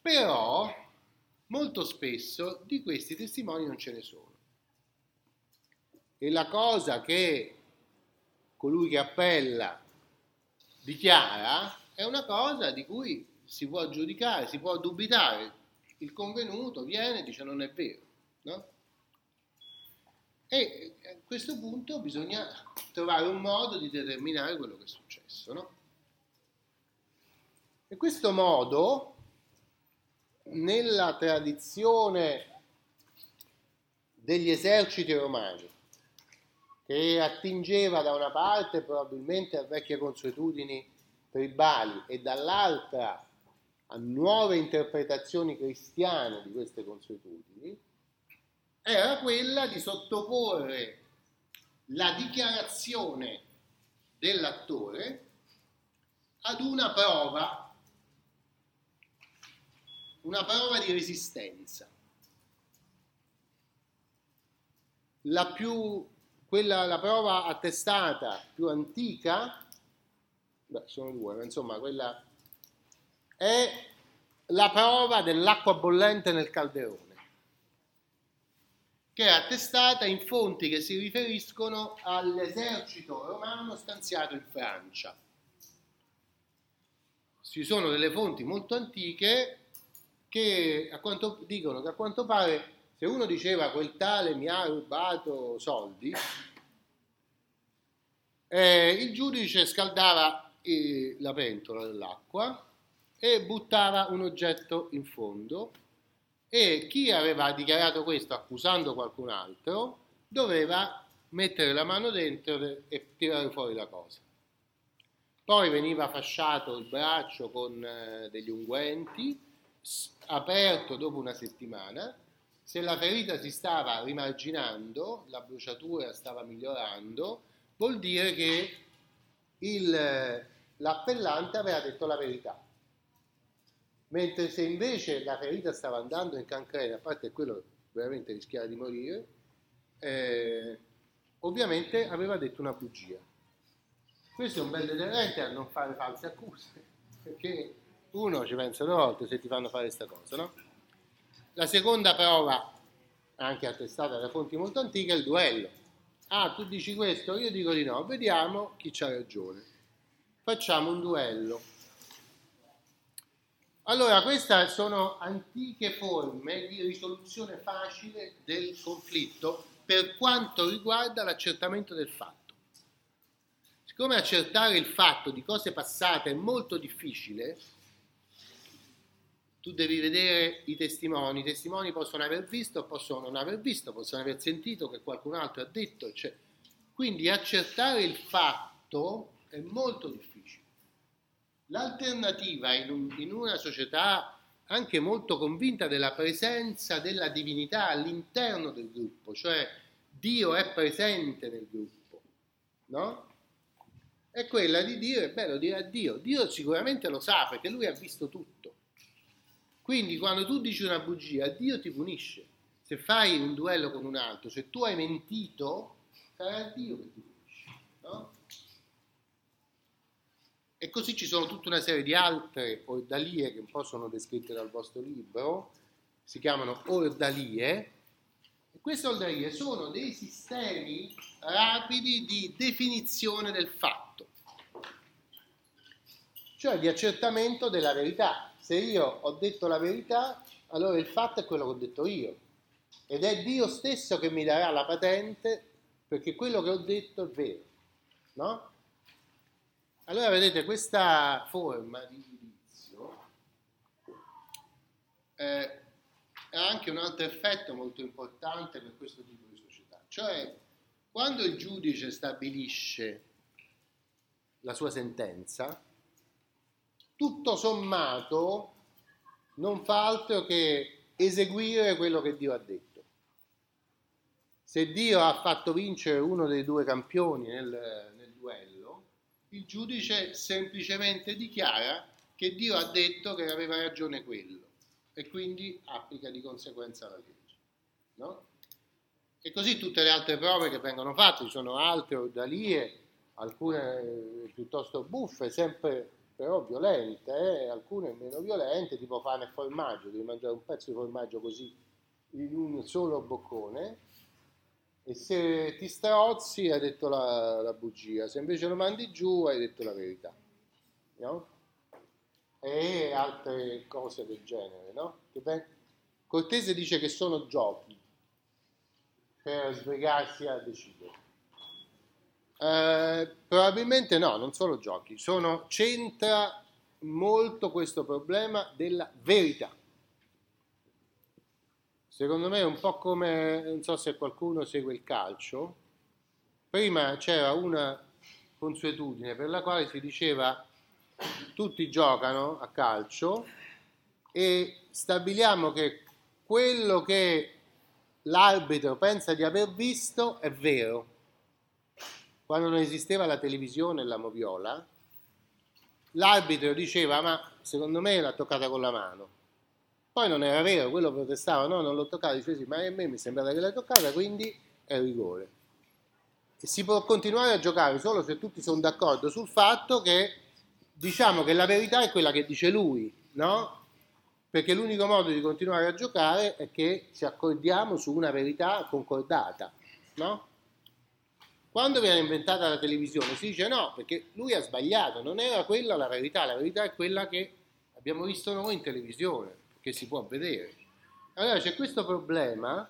Però molto spesso di questi testimoni non ce ne sono. E la cosa che colui che appella dichiara è una cosa di cui si può giudicare, si può dubitare. Il convenuto viene e dice non è vero. No? E a questo punto bisogna trovare un modo di determinare quello che è successo. No? E questo modo, nella tradizione degli eserciti romani, che attingeva da una parte probabilmente a vecchie consuetudini tribali e dall'altra a nuove interpretazioni cristiane di queste consuetudini, era quella di sottoporre la dichiarazione dell'attore ad una prova, una prova di resistenza. La, più, quella, la prova attestata più antica, beh, sono due, ma insomma quella è la prova dell'acqua bollente nel calderone che è attestata in fonti che si riferiscono all'esercito romano stanziato in Francia. Ci sono delle fonti molto antiche che a quanto, dicono che a quanto pare se uno diceva quel tale mi ha rubato soldi, eh, il giudice scaldava eh, la pentola dell'acqua e buttava un oggetto in fondo e chi aveva dichiarato questo accusando qualcun altro doveva mettere la mano dentro e tirare fuori la cosa. Poi veniva fasciato il braccio con eh, degli unguenti, aperto dopo una settimana. Se la ferita si stava rimarginando, la bruciatura stava migliorando, vuol dire che il, l'appellante aveva detto la verità mentre se invece la ferita stava andando in cancrena, a parte quello veramente rischiava di morire, eh, ovviamente aveva detto una bugia. Questo è un bel deterrente a non fare false accuse, perché uno ci pensa due volte se ti fanno fare questa cosa, no? La seconda prova, anche attestata da fonti molto antiche, è il duello. Ah, tu dici questo, io dico di no, vediamo chi c'ha ragione. Facciamo un duello allora, queste sono antiche forme di risoluzione facile del conflitto per quanto riguarda l'accertamento del fatto. Siccome accertare il fatto di cose passate è molto difficile, tu devi vedere i testimoni. I testimoni possono aver visto, possono non aver visto, possono aver sentito che qualcun altro ha detto. Cioè. Quindi accertare il fatto è molto difficile. L'alternativa in, un, in una società anche molto convinta della presenza della divinità all'interno del gruppo, cioè Dio è presente nel gruppo, no? È quella di dire, beh, lo dirà Dio. Dio sicuramente lo sa perché lui ha visto tutto. Quindi quando tu dici una bugia, Dio ti punisce. Se fai un duello con un altro, se tu hai mentito, sarà Dio che ti punisce, no? E così ci sono tutta una serie di altre ordalie che un po' sono descritte dal vostro libro, si chiamano ordalie. E queste ordalie sono dei sistemi rapidi di definizione del fatto, cioè di accertamento della verità. Se io ho detto la verità, allora il fatto è quello che ho detto io. Ed è Dio stesso che mi darà la patente perché quello che ho detto è vero. No? Allora vedete questa forma di giudizio eh, ha anche un altro effetto molto importante per questo tipo di società, cioè quando il giudice stabilisce la sua sentenza, tutto sommato non fa altro che eseguire quello che Dio ha detto. Se Dio ha fatto vincere uno dei due campioni nel, nel duello, il giudice semplicemente dichiara che Dio ha detto che aveva ragione quello e quindi applica di conseguenza la legge. No? E così tutte le altre prove che vengono fatte, ci sono altre ordalie, alcune piuttosto buffe, sempre però violente, eh? alcune meno violente, tipo pane e formaggio, devi mangiare un pezzo di formaggio così in un solo boccone e se ti strozzi hai detto la, la bugia, se invece lo mandi giù hai detto la verità. No? E altre cose del genere, no? Cortese dice che sono giochi per sbrigarsi a decidere. Eh, probabilmente no, non sono giochi, sono, c'entra molto questo problema della verità. Secondo me è un po' come, non so se qualcuno segue il calcio, prima c'era una consuetudine per la quale si diceva tutti giocano a calcio e stabiliamo che quello che l'arbitro pensa di aver visto è vero quando non esisteva la televisione e la moviola, l'arbitro diceva ma secondo me l'ha toccata con la mano. Poi non era vero, quello protestava, no, non l'ho toccata, diceva sì, ma a me mi sembrava che l'hai toccata, quindi è rigore. E si può continuare a giocare solo se tutti sono d'accordo sul fatto che diciamo che la verità è quella che dice lui, no? Perché l'unico modo di continuare a giocare è che ci accordiamo su una verità concordata, no? Quando viene inventata la televisione si dice no, perché lui ha sbagliato, non era quella la verità, la verità è quella che abbiamo visto noi in televisione, che si può vedere. Allora c'è questo problema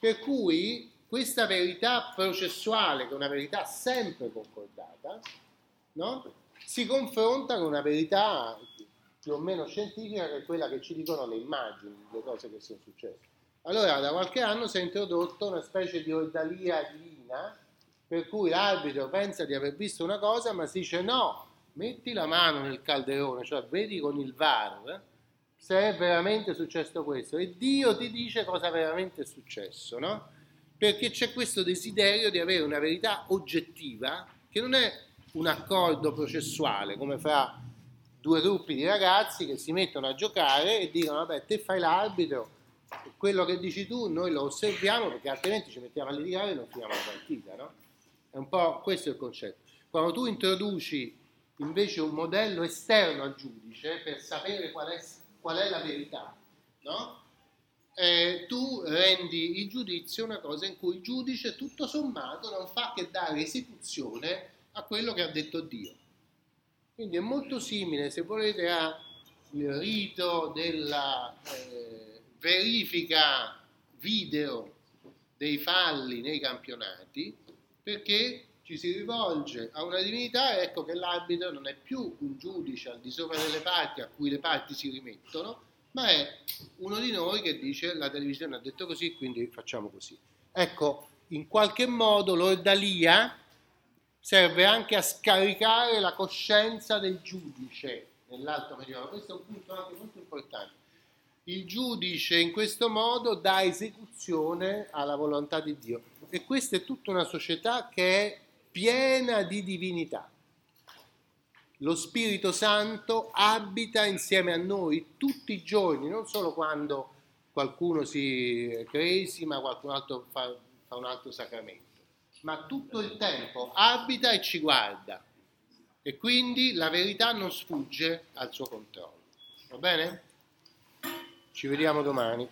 per cui questa verità processuale, che è una verità sempre concordata, no? si confronta con una verità più o meno scientifica che è quella che ci dicono le immagini, le cose che sono successe. Allora da qualche anno si è introdotto una specie di ordalia divina per cui l'arbitro pensa di aver visto una cosa ma si dice no, metti la mano nel calderone, cioè vedi con il VAR se è veramente successo questo e Dio ti dice cosa veramente è successo, no? Perché c'è questo desiderio di avere una verità oggettiva che non è un accordo processuale come fra due gruppi di ragazzi che si mettono a giocare e dicono vabbè te fai l'arbitro quello che dici tu noi lo osserviamo perché altrimenti ci mettiamo a litigare e non finiamo la partita no? È un po' questo il concetto. Quando tu introduci invece un modello esterno al giudice per sapere qual è, qual è la verità, no? eh, tu rendi il giudizio una cosa in cui il giudice tutto sommato non fa che dare esecuzione a quello che ha detto Dio. Quindi è molto simile, se volete, al rito della eh, verifica video dei falli nei campionati, perché ci si rivolge a una divinità, ecco che l'arbitro non è più un giudice al di sopra delle parti a cui le parti si rimettono, ma è uno di noi che dice la televisione ha detto così, quindi facciamo così. Ecco, in qualche modo l'ordalia serve anche a scaricare la coscienza del giudice nell'alto medievale. Questo è un punto anche molto importante. Il giudice in questo modo dà esecuzione alla volontà di Dio e questa è tutta una società che è piena di divinità. Lo Spirito Santo abita insieme a noi tutti i giorni, non solo quando qualcuno si cresima, qualcun altro fa, fa un altro sacramento, ma tutto il tempo abita e ci guarda e quindi la verità non sfugge al suo controllo. Va bene? Ci vediamo domani.